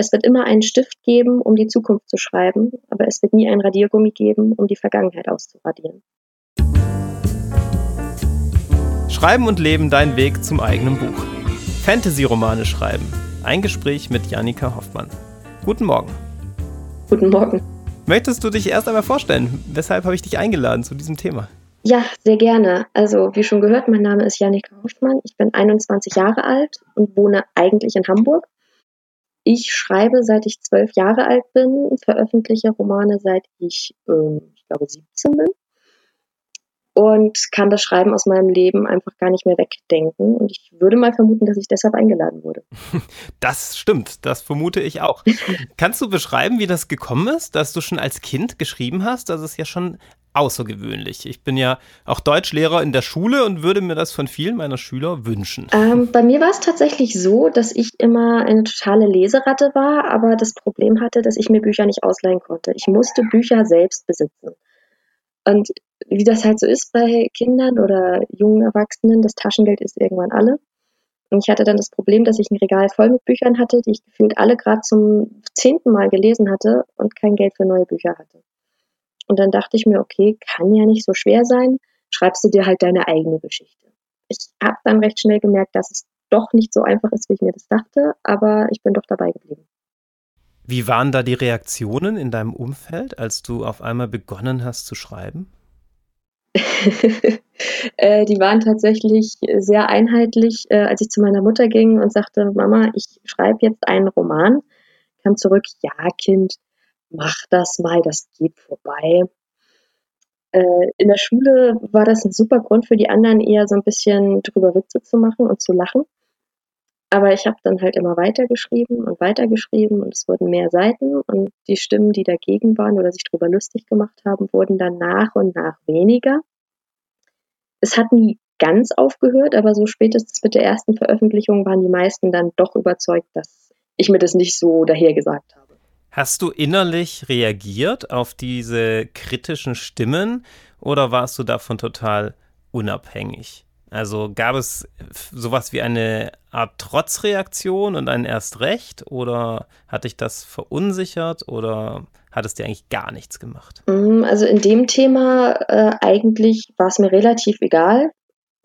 Es wird immer einen Stift geben, um die Zukunft zu schreiben, aber es wird nie ein Radiergummi geben, um die Vergangenheit auszuradieren. Schreiben und Leben dein Weg zum eigenen Buch. Fantasy-Romane schreiben. Ein Gespräch mit Janika Hoffmann. Guten Morgen. Guten Morgen. Möchtest du dich erst einmal vorstellen? Weshalb habe ich dich eingeladen zu diesem Thema? Ja, sehr gerne. Also, wie schon gehört, mein Name ist Janika Hoffmann. Ich bin 21 Jahre alt und wohne eigentlich in Hamburg. Ich schreibe, seit ich zwölf Jahre alt bin, veröffentliche Romane, seit ich, ähm, ich glaube, 17 bin und kann das Schreiben aus meinem Leben einfach gar nicht mehr wegdenken. Und ich würde mal vermuten, dass ich deshalb eingeladen wurde. Das stimmt, das vermute ich auch. Kannst du beschreiben, wie das gekommen ist, dass du schon als Kind geschrieben hast? Das ist ja schon außergewöhnlich. Ich bin ja auch Deutschlehrer in der Schule und würde mir das von vielen meiner Schüler wünschen. Ähm, bei mir war es tatsächlich so, dass ich immer eine totale Leseratte war, aber das Problem hatte, dass ich mir Bücher nicht ausleihen konnte. Ich musste Bücher selbst besitzen. Und wie das halt so ist bei Kindern oder jungen Erwachsenen, das Taschengeld ist irgendwann alle. Und ich hatte dann das Problem, dass ich ein Regal voll mit Büchern hatte, die ich gefühlt alle gerade zum zehnten Mal gelesen hatte und kein Geld für neue Bücher hatte. Und dann dachte ich mir, okay, kann ja nicht so schwer sein, schreibst du dir halt deine eigene Geschichte. Ich habe dann recht schnell gemerkt, dass es doch nicht so einfach ist, wie ich mir das dachte, aber ich bin doch dabei geblieben. Wie waren da die Reaktionen in deinem Umfeld, als du auf einmal begonnen hast zu schreiben? äh, die waren tatsächlich sehr einheitlich, äh, als ich zu meiner Mutter ging und sagte, Mama, ich schreibe jetzt einen Roman, kam zurück, ja, Kind, mach das mal, das geht vorbei. Äh, in der Schule war das ein super Grund für die anderen, eher so ein bisschen drüber Witze zu machen und zu lachen. Aber ich habe dann halt immer weitergeschrieben und weitergeschrieben und es wurden mehr Seiten und die Stimmen, die dagegen waren oder sich darüber lustig gemacht haben, wurden dann nach und nach weniger. Es hat nie ganz aufgehört, aber so spätestens mit der ersten Veröffentlichung waren die meisten dann doch überzeugt, dass ich mir das nicht so dahergesagt habe. Hast du innerlich reagiert auf diese kritischen Stimmen oder warst du davon total unabhängig? Also gab es sowas wie eine Art Trotzreaktion und ein Erstrecht oder hat dich das verunsichert oder hat es dir eigentlich gar nichts gemacht? Mm, also in dem Thema äh, eigentlich war es mir relativ egal.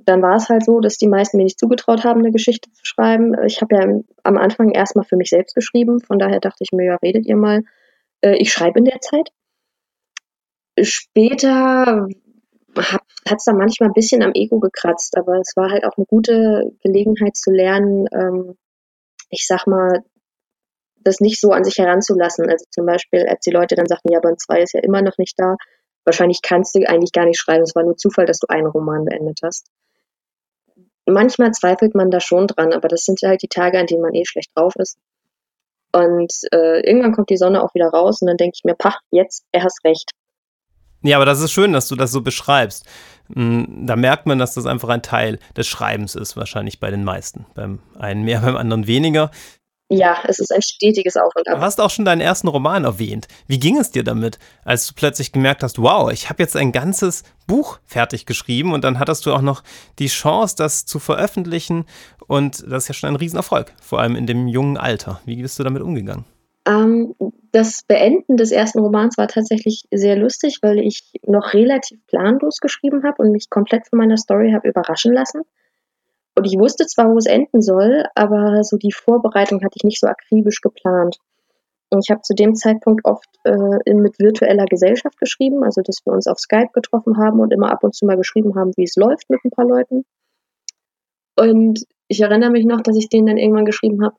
Dann war es halt so, dass die meisten mir nicht zugetraut haben, eine Geschichte zu schreiben. Ich habe ja am Anfang erstmal für mich selbst geschrieben, von daher dachte ich mir, ja, redet ihr mal. Äh, ich schreibe in der Zeit. Später hat es da manchmal ein bisschen am Ego gekratzt, aber es war halt auch eine gute Gelegenheit zu lernen, ähm, ich sag mal, das nicht so an sich heranzulassen. Also zum Beispiel, als die Leute dann sagten, ja, Band 2 ist ja immer noch nicht da, wahrscheinlich kannst du eigentlich gar nicht schreiben, es war nur Zufall, dass du einen Roman beendet hast. Manchmal zweifelt man da schon dran, aber das sind halt die Tage, an denen man eh schlecht drauf ist. Und äh, irgendwann kommt die Sonne auch wieder raus und dann denke ich mir, pach, jetzt, er hast recht. Ja, aber das ist schön, dass du das so beschreibst. Hm, da merkt man, dass das einfach ein Teil des Schreibens ist, wahrscheinlich bei den meisten. Beim einen mehr, beim anderen weniger. Ja, es ist ein stetiges Auf und Ab. Du hast auch schon deinen ersten Roman erwähnt. Wie ging es dir damit, als du plötzlich gemerkt hast, wow, ich habe jetzt ein ganzes Buch fertig geschrieben und dann hattest du auch noch die Chance, das zu veröffentlichen und das ist ja schon ein Riesenerfolg, vor allem in dem jungen Alter. Wie bist du damit umgegangen? Ähm, das Beenden des ersten Romans war tatsächlich sehr lustig, weil ich noch relativ planlos geschrieben habe und mich komplett von meiner Story habe überraschen lassen. Und ich wusste zwar, wo es enden soll, aber so die Vorbereitung hatte ich nicht so akribisch geplant. Und ich habe zu dem Zeitpunkt oft äh, mit virtueller Gesellschaft geschrieben, also dass wir uns auf Skype getroffen haben und immer ab und zu mal geschrieben haben, wie es läuft mit ein paar Leuten. Und ich erinnere mich noch, dass ich denen dann irgendwann geschrieben habe,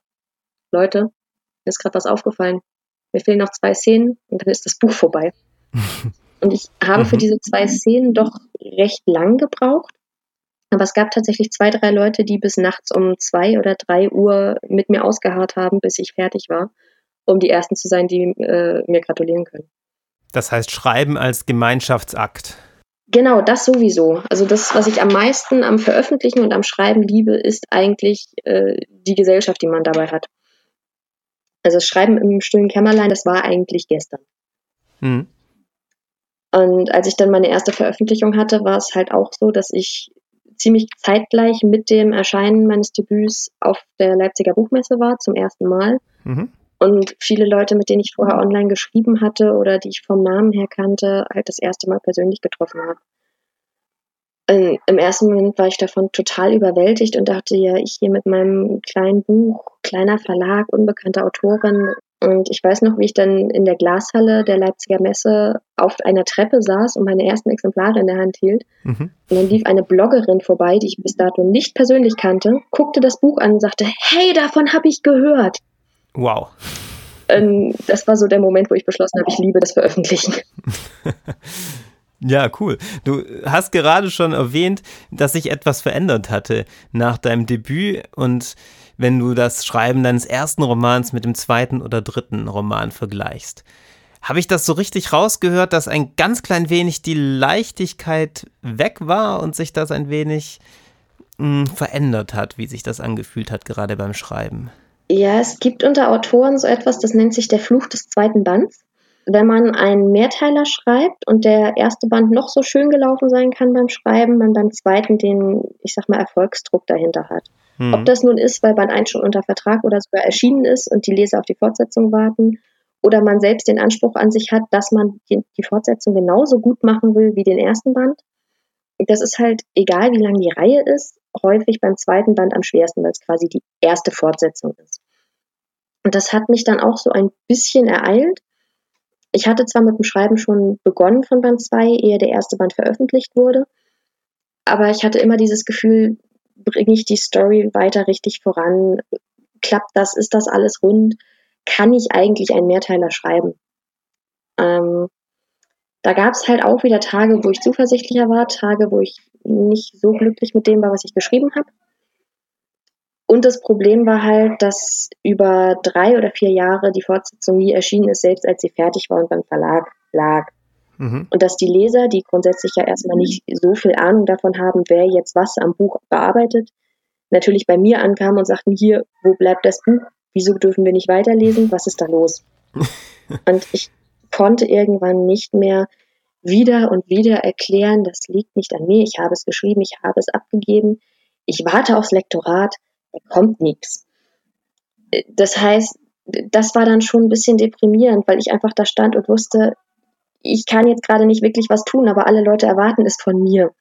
Leute, mir ist gerade was aufgefallen. Mir fehlen noch zwei Szenen und dann ist das Buch vorbei. und ich habe für mhm. diese zwei Szenen doch recht lang gebraucht. Aber es gab tatsächlich zwei, drei Leute, die bis nachts um zwei oder drei Uhr mit mir ausgeharrt haben, bis ich fertig war, um die ersten zu sein, die äh, mir gratulieren können. Das heißt, Schreiben als Gemeinschaftsakt. Genau, das sowieso. Also das, was ich am meisten am Veröffentlichen und am Schreiben liebe, ist eigentlich äh, die Gesellschaft, die man dabei hat. Also das Schreiben im stillen Kämmerlein, das war eigentlich gestern. Mhm. Und als ich dann meine erste Veröffentlichung hatte, war es halt auch so, dass ich ziemlich zeitgleich mit dem Erscheinen meines Debüts auf der Leipziger Buchmesse war, zum ersten Mal. Mhm. und viele Leute, mit denen ich vorher online geschrieben hatte oder die ich vom Namen her kannte, halt das erste Mal persönlich getroffen habe. Ähm, Im ersten Moment war ich davon total überwältigt und dachte, ja, ich hier mit meinem kleinen Buch, kleiner Verlag, unbekannte Autorin. Und ich weiß noch, wie ich dann in der Glashalle der Leipziger Messe auf einer Treppe saß und meine ersten Exemplare in der Hand hielt. Mhm. Und dann lief eine Bloggerin vorbei, die ich bis dato nicht persönlich kannte, guckte das Buch an und sagte, hey, davon habe ich gehört. Wow. Ähm, das war so der Moment, wo ich beschlossen habe, ich liebe das Veröffentlichen. Ja, cool. Du hast gerade schon erwähnt, dass sich etwas verändert hatte nach deinem Debüt und wenn du das Schreiben deines ersten Romans mit dem zweiten oder dritten Roman vergleichst. Habe ich das so richtig rausgehört, dass ein ganz klein wenig die Leichtigkeit weg war und sich das ein wenig mh, hm, verändert hat, wie sich das angefühlt hat, gerade beim Schreiben? Ja, es gibt unter Autoren so etwas, das nennt sich der Fluch des zweiten Bands. Wenn man einen Mehrteiler schreibt und der erste Band noch so schön gelaufen sein kann beim Schreiben, man beim zweiten den, ich sag mal, Erfolgsdruck dahinter hat. Hm. Ob das nun ist, weil Band 1 schon unter Vertrag oder sogar erschienen ist und die Leser auf die Fortsetzung warten, oder man selbst den Anspruch an sich hat, dass man die, die Fortsetzung genauso gut machen will wie den ersten Band. Das ist halt egal, wie lang die Reihe ist, häufig beim zweiten Band am schwersten, weil es quasi die erste Fortsetzung ist. Und das hat mich dann auch so ein bisschen ereilt. Ich hatte zwar mit dem Schreiben schon begonnen von Band 2, ehe der erste Band veröffentlicht wurde, aber ich hatte immer dieses Gefühl, bringe ich die Story weiter richtig voran? Klappt das? Ist das alles rund? Kann ich eigentlich einen Mehrteiler schreiben? Ähm, da gab es halt auch wieder Tage, wo ich zuversichtlicher war, Tage, wo ich nicht so glücklich mit dem war, was ich geschrieben habe. Und das Problem war halt, dass über drei oder vier Jahre die Fortsetzung nie erschienen ist, selbst als sie fertig war und beim Verlag lag. Mhm. Und dass die Leser, die grundsätzlich ja erstmal nicht so viel Ahnung davon haben, wer jetzt was am Buch bearbeitet, natürlich bei mir ankamen und sagten, hier, wo bleibt das Buch? Wieso dürfen wir nicht weiterlesen? Was ist da los? und ich konnte irgendwann nicht mehr wieder und wieder erklären, das liegt nicht an mir, ich habe es geschrieben, ich habe es abgegeben, ich warte aufs Lektorat, da kommt nichts. Das heißt, das war dann schon ein bisschen deprimierend, weil ich einfach da stand und wusste, ich kann jetzt gerade nicht wirklich was tun, aber alle Leute erwarten es von mir.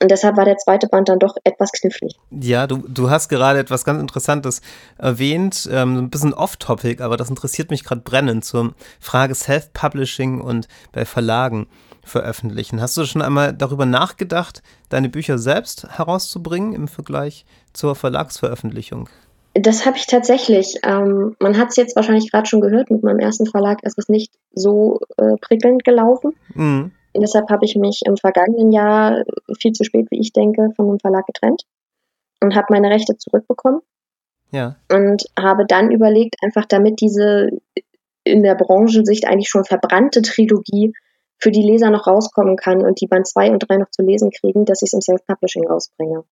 Und deshalb war der zweite Band dann doch etwas knifflig. Ja, du, du hast gerade etwas ganz Interessantes erwähnt, ähm, ein bisschen off-topic, aber das interessiert mich gerade brennend zur Frage Self-Publishing und bei Verlagen veröffentlichen. Hast du schon einmal darüber nachgedacht, deine Bücher selbst herauszubringen im Vergleich zur Verlagsveröffentlichung? Das habe ich tatsächlich. Ähm, man hat es jetzt wahrscheinlich gerade schon gehört, mit meinem ersten Verlag ist es nicht so äh, prickelnd gelaufen. Mhm. Deshalb habe ich mich im vergangenen Jahr viel zu spät, wie ich denke, von dem Verlag getrennt und habe meine Rechte zurückbekommen. Ja. Und habe dann überlegt, einfach damit diese in der Branchensicht eigentlich schon verbrannte Trilogie für die Leser noch rauskommen kann und die Band 2 und 3 noch zu lesen kriegen, dass ich es im Self-Publishing rausbringe.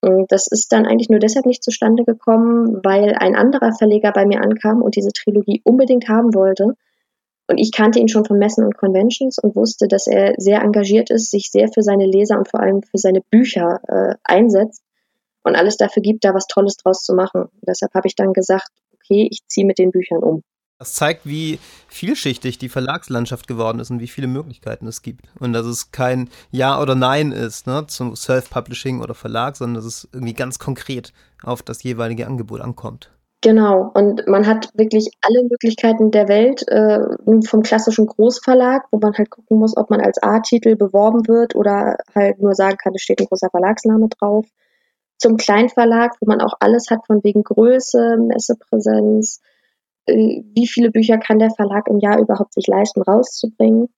Und das ist dann eigentlich nur deshalb nicht zustande gekommen, weil ein anderer Verleger bei mir ankam und diese Trilogie unbedingt haben wollte und ich kannte ihn schon von Messen und Conventions und wusste, dass er sehr engagiert ist, sich sehr für seine Leser und vor allem für seine Bücher äh, einsetzt und alles dafür gibt, da was Tolles draus zu machen. Deshalb habe ich dann gesagt, okay, ich ziehe mit den Büchern um. Das zeigt, wie vielschichtig die Verlagslandschaft geworden ist und wie viele Möglichkeiten es gibt. Und dass es kein Ja oder Nein ist ne, zum Self-Publishing oder Verlag, sondern dass es irgendwie ganz konkret auf das jeweilige Angebot ankommt. Genau, und man hat wirklich alle Möglichkeiten der Welt, äh, vom klassischen Großverlag, wo man halt gucken muss, ob man als A-Titel beworben wird oder halt nur sagen kann, es steht ein großer Verlagsname drauf, zum Kleinverlag, wo man auch alles hat von wegen Größe, Messepräsenz, wie viele Bücher kann der Verlag im Jahr überhaupt sich leisten, rauszubringen,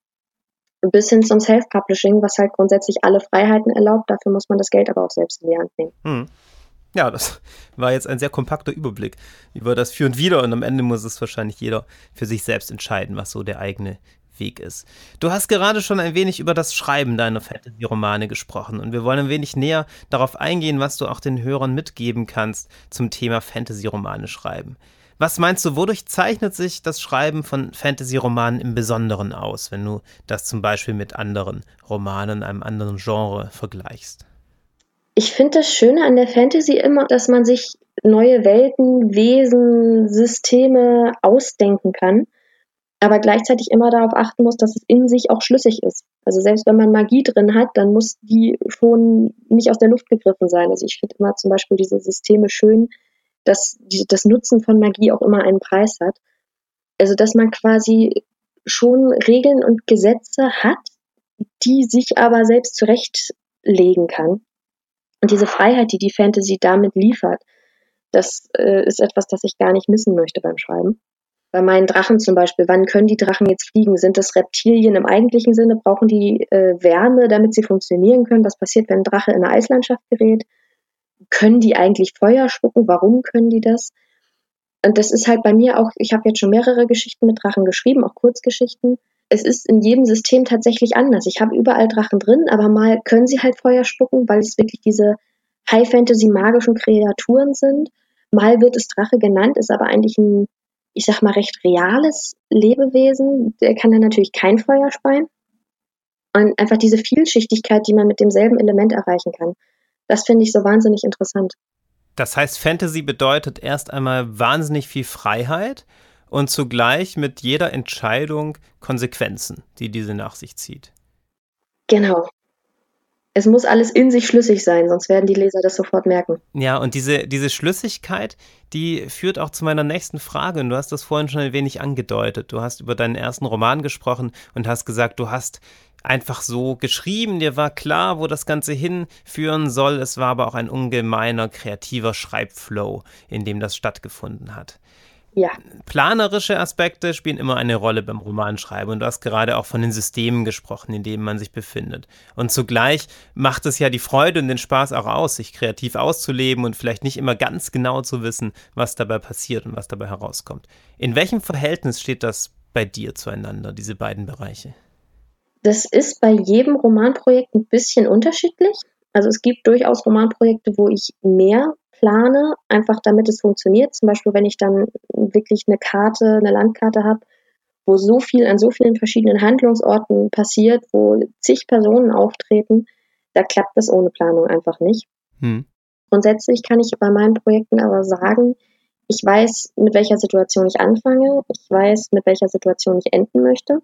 bis hin zum Self-Publishing, was halt grundsätzlich alle Freiheiten erlaubt, dafür muss man das Geld aber auch selbst in die Hand nehmen. Hm. Ja, das war jetzt ein sehr kompakter Überblick über das Für und Wider und am Ende muss es wahrscheinlich jeder für sich selbst entscheiden, was so der eigene Weg ist. Du hast gerade schon ein wenig über das Schreiben deiner Fantasy-Romane gesprochen und wir wollen ein wenig näher darauf eingehen, was du auch den Hörern mitgeben kannst zum Thema Fantasy-Romane schreiben. Was meinst du, wodurch zeichnet sich das Schreiben von Fantasy-Romanen im Besonderen aus, wenn du das zum Beispiel mit anderen Romanen, einem anderen Genre vergleichst? Ich finde das Schöne an der Fantasy immer, dass man sich neue Welten, Wesen, Systeme ausdenken kann, aber gleichzeitig immer darauf achten muss, dass es in sich auch schlüssig ist. Also selbst wenn man Magie drin hat, dann muss die schon nicht aus der Luft gegriffen sein. Also ich finde immer zum Beispiel diese Systeme schön, dass die, das Nutzen von Magie auch immer einen Preis hat. Also dass man quasi schon Regeln und Gesetze hat, die sich aber selbst zurechtlegen kann. Und diese Freiheit, die die Fantasy damit liefert, das äh, ist etwas, das ich gar nicht missen möchte beim Schreiben. Bei meinen Drachen zum Beispiel, wann können die Drachen jetzt fliegen? Sind das Reptilien im eigentlichen Sinne? Brauchen die äh, Wärme, damit sie funktionieren können? Was passiert, wenn ein Drache in eine Eislandschaft gerät? Können die eigentlich Feuer spucken? Warum können die das? Und das ist halt bei mir auch, ich habe jetzt schon mehrere Geschichten mit Drachen geschrieben, auch Kurzgeschichten. Es ist in jedem System tatsächlich anders. Ich habe überall Drachen drin, aber mal können sie halt Feuer spucken, weil es wirklich diese High-Fantasy-magischen Kreaturen sind. Mal wird es Drache genannt, ist aber eigentlich ein, ich sag mal, recht reales Lebewesen. Der kann dann natürlich kein Feuer speien. Und einfach diese Vielschichtigkeit, die man mit demselben Element erreichen kann. Das finde ich so wahnsinnig interessant. Das heißt, Fantasy bedeutet erst einmal wahnsinnig viel Freiheit und zugleich mit jeder Entscheidung Konsequenzen, die diese nach sich zieht. Genau. Es muss alles in sich schlüssig sein, sonst werden die Leser das sofort merken. Ja, und diese, diese Schlüssigkeit, die führt auch zu meiner nächsten Frage. Und du hast das vorhin schon ein wenig angedeutet. Du hast über deinen ersten Roman gesprochen und hast gesagt, du hast einfach so geschrieben, dir war klar, wo das Ganze hinführen soll. Es war aber auch ein ungemeiner kreativer Schreibflow, in dem das stattgefunden hat. Ja. Planerische Aspekte spielen immer eine Rolle beim Romanschreiben. Und du hast gerade auch von den Systemen gesprochen, in denen man sich befindet. Und zugleich macht es ja die Freude und den Spaß auch aus, sich kreativ auszuleben und vielleicht nicht immer ganz genau zu wissen, was dabei passiert und was dabei herauskommt. In welchem Verhältnis steht das bei dir zueinander, diese beiden Bereiche? Das ist bei jedem Romanprojekt ein bisschen unterschiedlich. Also es gibt durchaus Romanprojekte, wo ich mehr plane, einfach damit es funktioniert. Zum Beispiel, wenn ich dann wirklich eine Karte, eine Landkarte habe, wo so viel an so vielen verschiedenen Handlungsorten passiert, wo zig Personen auftreten, da klappt das ohne Planung einfach nicht. Hm. Grundsätzlich kann ich bei meinen Projekten aber sagen, ich weiß, mit welcher Situation ich anfange, ich weiß, mit welcher Situation ich enden möchte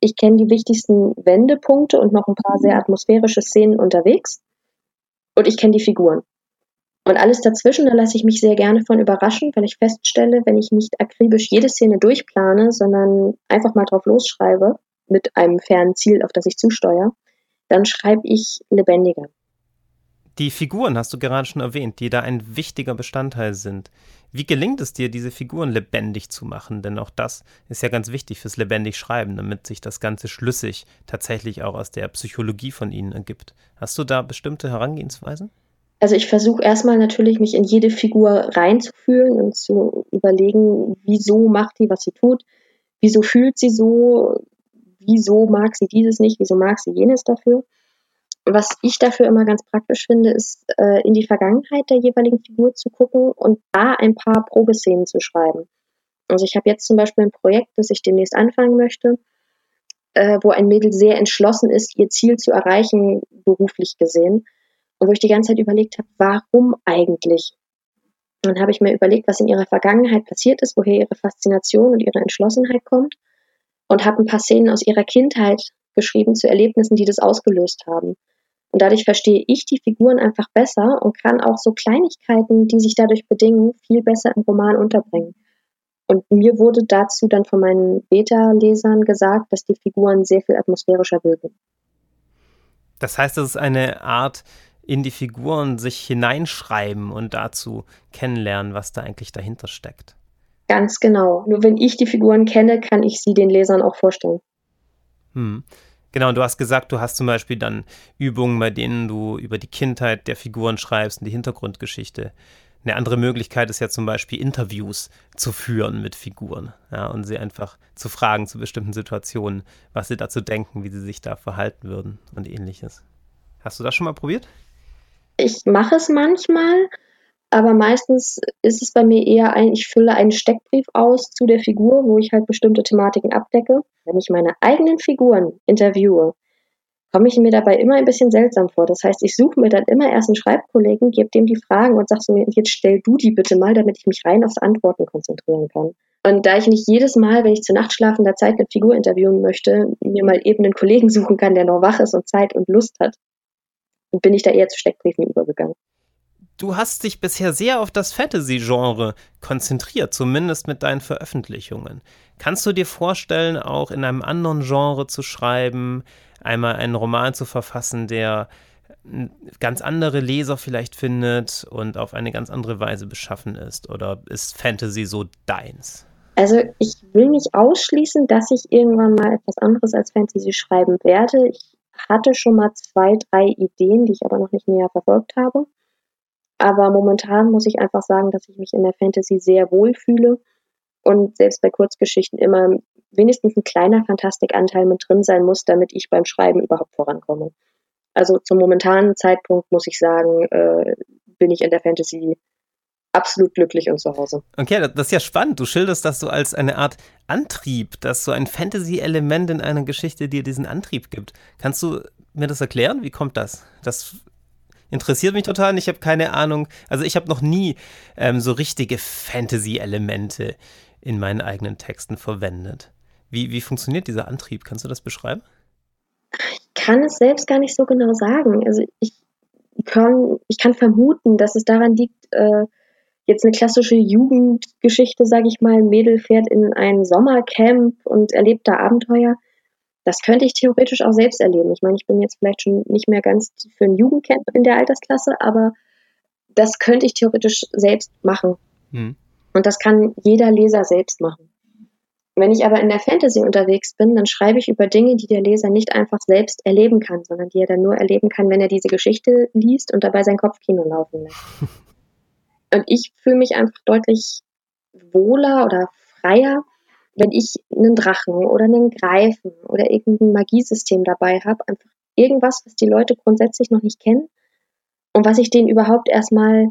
ich kenne die wichtigsten Wendepunkte und noch ein paar sehr atmosphärische Szenen unterwegs. Und ich kenne die Figuren. Und alles dazwischen, da lasse ich mich sehr gerne von überraschen, weil ich feststelle, wenn ich nicht akribisch jede Szene durchplane, sondern einfach mal drauf losschreibe, mit einem fernen Ziel, auf das ich zusteuere, dann schreibe ich lebendiger. Die Figuren hast du gerade schon erwähnt, die da ein wichtiger Bestandteil sind. Wie gelingt es dir, diese Figuren lebendig zu machen? Denn auch das ist ja ganz wichtig fürs lebendig Schreiben, damit sich das Ganze schlüssig tatsächlich auch aus der Psychologie von ihnen ergibt. Hast du da bestimmte Herangehensweisen? Also ich versuche erstmal natürlich, mich in jede Figur reinzufühlen und zu überlegen, wieso macht die, was sie tut, wieso fühlt sie so, wieso mag sie dieses nicht, wieso mag sie jenes dafür was ich dafür immer ganz praktisch finde, ist, äh, in die Vergangenheit der jeweiligen Figur zu gucken und da ein paar Probeszenen zu schreiben. Also ich habe jetzt zum Beispiel ein Projekt, das ich demnächst anfangen möchte, äh, wo ein Mädel sehr entschlossen ist, ihr Ziel zu erreichen, beruflich gesehen. Und wo ich die ganze Zeit überlegt habe, warum eigentlich? Und dann habe ich mir überlegt, was in ihrer Vergangenheit passiert ist, woher ihre Faszination und ihre Entschlossenheit kommt. Und habe ein paar Szenen aus ihrer Kindheit geschrieben zu Erlebnissen, die das ausgelöst haben. Und dadurch verstehe ich die Figuren einfach besser und kann auch so Kleinigkeiten, die sich dadurch bedingen, viel besser im Roman unterbringen. Und mir wurde dazu dann von meinen Beta-Lesern gesagt, dass die Figuren sehr viel atmosphärischer wirken. Das heißt, es ist eine Art in die Figuren sich hineinschreiben und dazu kennenlernen, was da eigentlich dahinter steckt. Ganz genau. Nur wenn ich die Figuren kenne, kann ich sie den Lesern auch vorstellen. Hm. Genau, und du hast gesagt, du hast zum Beispiel dann Übungen, bei denen du über die Kindheit der Figuren schreibst und die Hintergrundgeschichte. Eine andere Möglichkeit ist ja zum Beispiel Interviews zu führen mit Figuren ja, und sie einfach zu fragen zu bestimmten Situationen, was sie dazu denken, wie sie sich da verhalten würden und ähnliches. Hast du das schon mal probiert? Ich mache es manchmal, aber meistens ist es bei mir eher ein, ich fülle einen Steckbrief aus zu der Figur, wo ich halt bestimmte Thematiken abdecke. Wenn ich meine eigenen Figuren interviewe, komme ich mir dabei immer ein bisschen seltsam vor. Das heißt, ich suche mir dann immer erst einen Schreibkollegen, gebe dem die Fragen und sage so, jetzt stell du die bitte mal, damit ich mich rein aufs Antworten konzentrieren kann. Und da ich nicht jedes Mal, wenn ich zu Nachtschlafender Zeit eine Figur interviewen möchte, mir mal eben einen Kollegen suchen kann, der noch wach ist und Zeit und Lust hat, bin ich da eher zu Steckbriefen übergegangen. Du hast dich bisher sehr auf das Fantasy-Genre konzentriert, zumindest mit deinen Veröffentlichungen. Kannst du dir vorstellen, auch in einem anderen Genre zu schreiben, einmal einen Roman zu verfassen, der ganz andere Leser vielleicht findet und auf eine ganz andere Weise beschaffen ist? Oder ist Fantasy so deins? Also ich will nicht ausschließen, dass ich irgendwann mal etwas anderes als Fantasy schreiben werde. Ich hatte schon mal zwei, drei Ideen, die ich aber noch nicht näher verfolgt habe. Aber momentan muss ich einfach sagen, dass ich mich in der Fantasy sehr wohl fühle und selbst bei Kurzgeschichten immer wenigstens ein kleiner Fantastikanteil mit drin sein muss, damit ich beim Schreiben überhaupt vorankomme. Also zum momentanen Zeitpunkt muss ich sagen, äh, bin ich in der Fantasy absolut glücklich und zu Hause. Okay, das ist ja spannend. Du schilderst das so als eine Art Antrieb, dass so ein Fantasy-Element in einer Geschichte dir diesen Antrieb gibt. Kannst du mir das erklären? Wie kommt das? Das interessiert mich total. Ich habe keine Ahnung. Also ich habe noch nie ähm, so richtige Fantasy-Elemente in meinen eigenen Texten verwendet. Wie, wie funktioniert dieser Antrieb? Kannst du das beschreiben? Ich kann es selbst gar nicht so genau sagen. Also ich kann, ich kann vermuten, dass es daran liegt, äh, jetzt eine klassische Jugendgeschichte, sage ich mal, ein Mädel fährt in ein Sommercamp und erlebt da Abenteuer das könnte ich theoretisch auch selbst erleben. Ich meine, ich bin jetzt vielleicht schon nicht mehr ganz für ein Jugendcamp in der Altersklasse, aber das könnte ich theoretisch selbst machen. Mhm. Und das kann jeder Leser selbst machen. Wenn ich aber in der Fantasy unterwegs bin, dann schreibe ich über Dinge, die der Leser nicht einfach selbst erleben kann, sondern die er dann nur erleben kann, wenn er diese Geschichte liest und dabei sein Kopfkino laufen lässt. Und ich fühle mich einfach deutlich wohler oder freier, wenn ich einen Drachen oder einen Greifen oder irgendein Magiesystem dabei habe, einfach irgendwas, was die Leute grundsätzlich noch nicht kennen und was ich denen überhaupt erstmal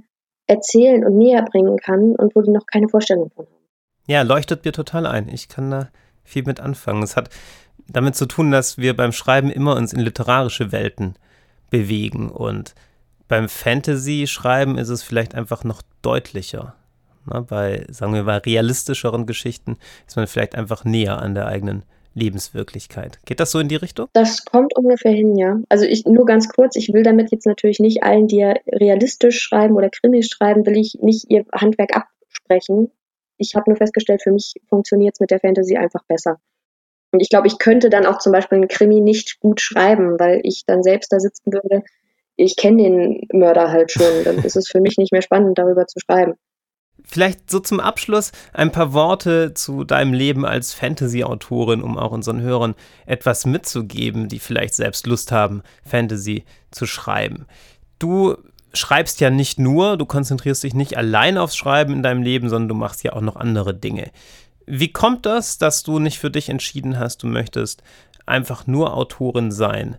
erzählen und näher bringen kann und wo die noch keine Vorstellung von haben. Ja, leuchtet mir total ein. Ich kann da viel mit anfangen. Es hat damit zu tun, dass wir beim Schreiben immer uns in literarische Welten bewegen und beim Fantasy-Schreiben ist es vielleicht einfach noch deutlicher. Ne? Bei, sagen wir mal, realistischeren Geschichten ist man vielleicht einfach näher an der eigenen Lebenswirklichkeit. Geht das so in die Richtung? Das kommt ungefähr hin, ja. Also ich nur ganz kurz, ich will damit jetzt natürlich nicht allen, die ja realistisch schreiben oder Krimis schreiben, will ich nicht ihr Handwerk absprechen. Ich habe nur festgestellt, für mich funktioniert es mit der Fantasy einfach besser. Und ich glaube, ich könnte dann auch zum Beispiel einen Krimi nicht gut schreiben, weil ich dann selbst da sitzen würde. Ich kenne den Mörder halt schon. Dann ist es für mich nicht mehr spannend, darüber zu schreiben. Vielleicht so zum Abschluss ein paar Worte zu deinem Leben als Fantasy-Autorin, um auch unseren Hörern etwas mitzugeben, die vielleicht selbst Lust haben, Fantasy zu schreiben. Du schreibst ja nicht nur, du konzentrierst dich nicht allein aufs Schreiben in deinem Leben, sondern du machst ja auch noch andere Dinge. Wie kommt das, dass du nicht für dich entschieden hast, du möchtest einfach nur Autorin sein?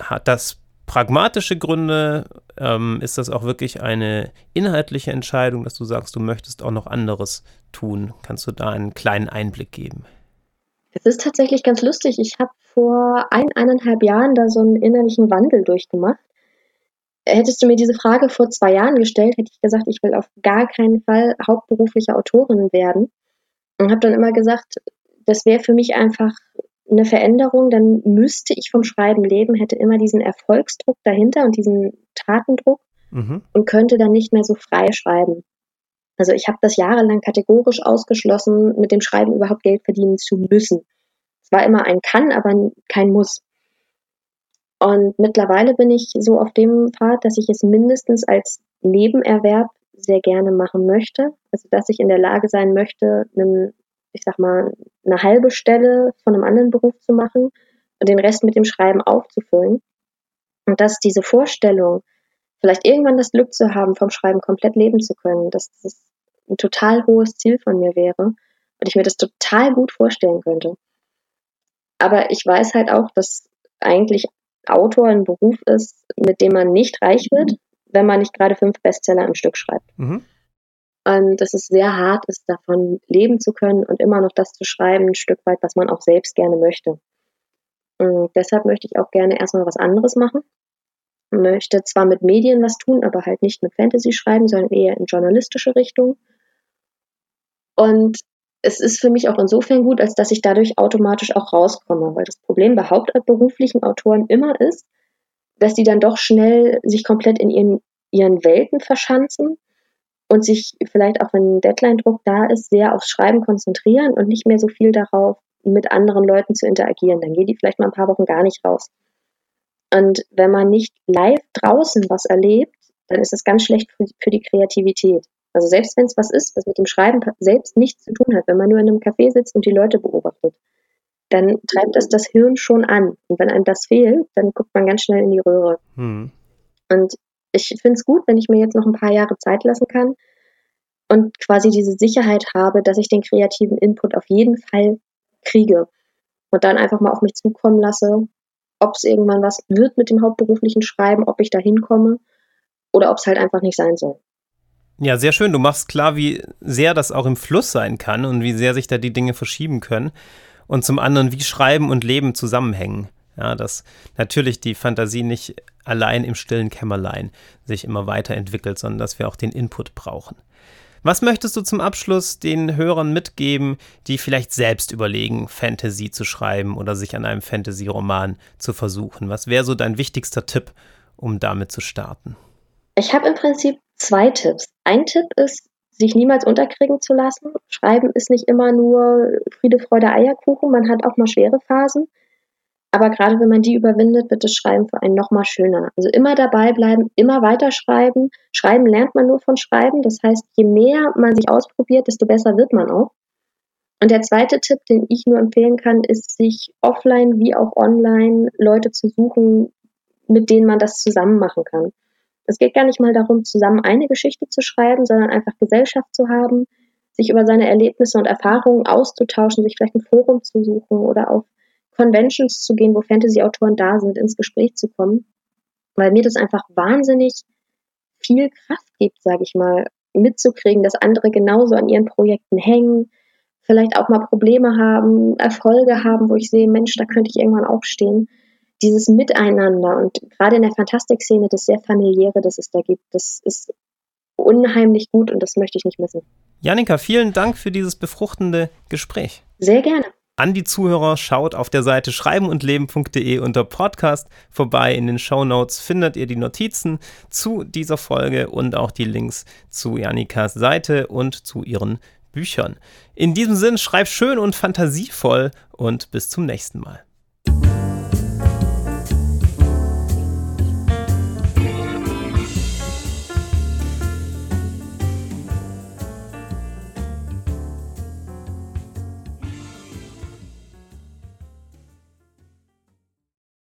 Hat das pragmatische Gründe? Ähm, ist das auch wirklich eine inhaltliche Entscheidung, dass du sagst, du möchtest auch noch anderes tun? Kannst du da einen kleinen Einblick geben? Es ist tatsächlich ganz lustig. Ich habe vor ein, eineinhalb Jahren da so einen innerlichen Wandel durchgemacht. Hättest du mir diese Frage vor zwei Jahren gestellt, hätte ich gesagt, ich will auf gar keinen Fall hauptberufliche Autorin werden. Und habe dann immer gesagt, das wäre für mich einfach eine Veränderung, dann müsste ich vom Schreiben leben, hätte immer diesen Erfolgsdruck dahinter und diesen Tatendruck mhm. und könnte dann nicht mehr so frei schreiben. Also ich habe das jahrelang kategorisch ausgeschlossen, mit dem Schreiben überhaupt Geld verdienen zu müssen. Es war immer ein Kann, aber kein Muss. Und mittlerweile bin ich so auf dem Pfad, dass ich es mindestens als Nebenerwerb sehr gerne machen möchte. Also dass ich in der Lage sein möchte, einen ich sag mal, eine halbe Stelle von einem anderen Beruf zu machen und den Rest mit dem Schreiben aufzufüllen. Und dass diese Vorstellung, vielleicht irgendwann das Glück zu haben, vom Schreiben komplett leben zu können, dass das ein total hohes Ziel von mir wäre und ich mir das total gut vorstellen könnte. Aber ich weiß halt auch, dass eigentlich Autor ein Beruf ist, mit dem man nicht reich wird, wenn man nicht gerade fünf Bestseller am Stück schreibt. Mhm dass es sehr hart ist, davon leben zu können und immer noch das zu schreiben, ein Stück weit, was man auch selbst gerne möchte. Und deshalb möchte ich auch gerne erstmal was anderes machen. Möchte zwar mit Medien was tun, aber halt nicht mit Fantasy schreiben, sondern eher in journalistische Richtung. Und es ist für mich auch insofern gut, als dass ich dadurch automatisch auch rauskomme, weil das Problem bei hauptberuflichen Autoren immer ist, dass die dann doch schnell sich komplett in ihren, ihren Welten verschanzen und sich vielleicht auch, wenn Deadline-Druck da ist, sehr aufs Schreiben konzentrieren und nicht mehr so viel darauf, mit anderen Leuten zu interagieren. Dann gehen die vielleicht mal ein paar Wochen gar nicht raus. Und wenn man nicht live draußen was erlebt, dann ist das ganz schlecht für, die Kreativität. Also selbst wenn es was ist, was mit dem Schreiben selbst nichts zu tun hat, wenn man nur in einem Café sitzt und die Leute beobachtet, dann treibt das das Hirn schon an. Und wenn einem das fehlt, dann guckt man ganz schnell in die Röhre. Hm. Und ich finde es gut, wenn ich mir jetzt noch ein paar Jahre Zeit lassen kann und quasi diese Sicherheit habe, dass ich den kreativen Input auf jeden Fall kriege und dann einfach mal auf mich zukommen lasse, ob es irgendwann was wird mit dem hauptberuflichen Schreiben, ob ich da hinkomme oder ob es halt einfach nicht sein soll. Ja, sehr schön. Du machst klar, wie sehr das auch im Fluss sein kann und wie sehr sich da die Dinge verschieben können. Und zum anderen, wie Schreiben und Leben zusammenhängen. Ja, dass natürlich die Fantasie nicht allein im stillen Kämmerlein sich immer weiterentwickelt, sondern dass wir auch den Input brauchen. Was möchtest du zum Abschluss den Hörern mitgeben, die vielleicht selbst überlegen, Fantasy zu schreiben oder sich an einem Fantasy-Roman zu versuchen? Was wäre so dein wichtigster Tipp, um damit zu starten? Ich habe im Prinzip zwei Tipps. Ein Tipp ist, sich niemals unterkriegen zu lassen. Schreiben ist nicht immer nur Friede, Freude, Eierkuchen. Man hat auch mal schwere Phasen. Aber gerade wenn man die überwindet, wird das Schreiben für einen nochmal schöner. Also immer dabei bleiben, immer weiter schreiben. Schreiben lernt man nur von Schreiben. Das heißt, je mehr man sich ausprobiert, desto besser wird man auch. Und der zweite Tipp, den ich nur empfehlen kann, ist, sich offline wie auch online Leute zu suchen, mit denen man das zusammen machen kann. Es geht gar nicht mal darum, zusammen eine Geschichte zu schreiben, sondern einfach Gesellschaft zu haben, sich über seine Erlebnisse und Erfahrungen auszutauschen, sich vielleicht ein Forum zu suchen oder auf Conventions zu gehen, wo Fantasy-Autoren da sind, ins Gespräch zu kommen, weil mir das einfach wahnsinnig viel Kraft gibt, sage ich mal, mitzukriegen, dass andere genauso an ihren Projekten hängen, vielleicht auch mal Probleme haben, Erfolge haben, wo ich sehe, Mensch, da könnte ich irgendwann auch stehen. Dieses Miteinander und gerade in der Fantastikszene das sehr familiäre, das es da gibt, das ist unheimlich gut und das möchte ich nicht missen. Janika, vielen Dank für dieses befruchtende Gespräch. Sehr gerne an die Zuhörer, schaut auf der Seite schreibenundleben.de unter Podcast vorbei. In den Show Notes findet ihr die Notizen zu dieser Folge und auch die Links zu Janikas Seite und zu ihren Büchern. In diesem Sinn, schreib schön und fantasievoll und bis zum nächsten Mal.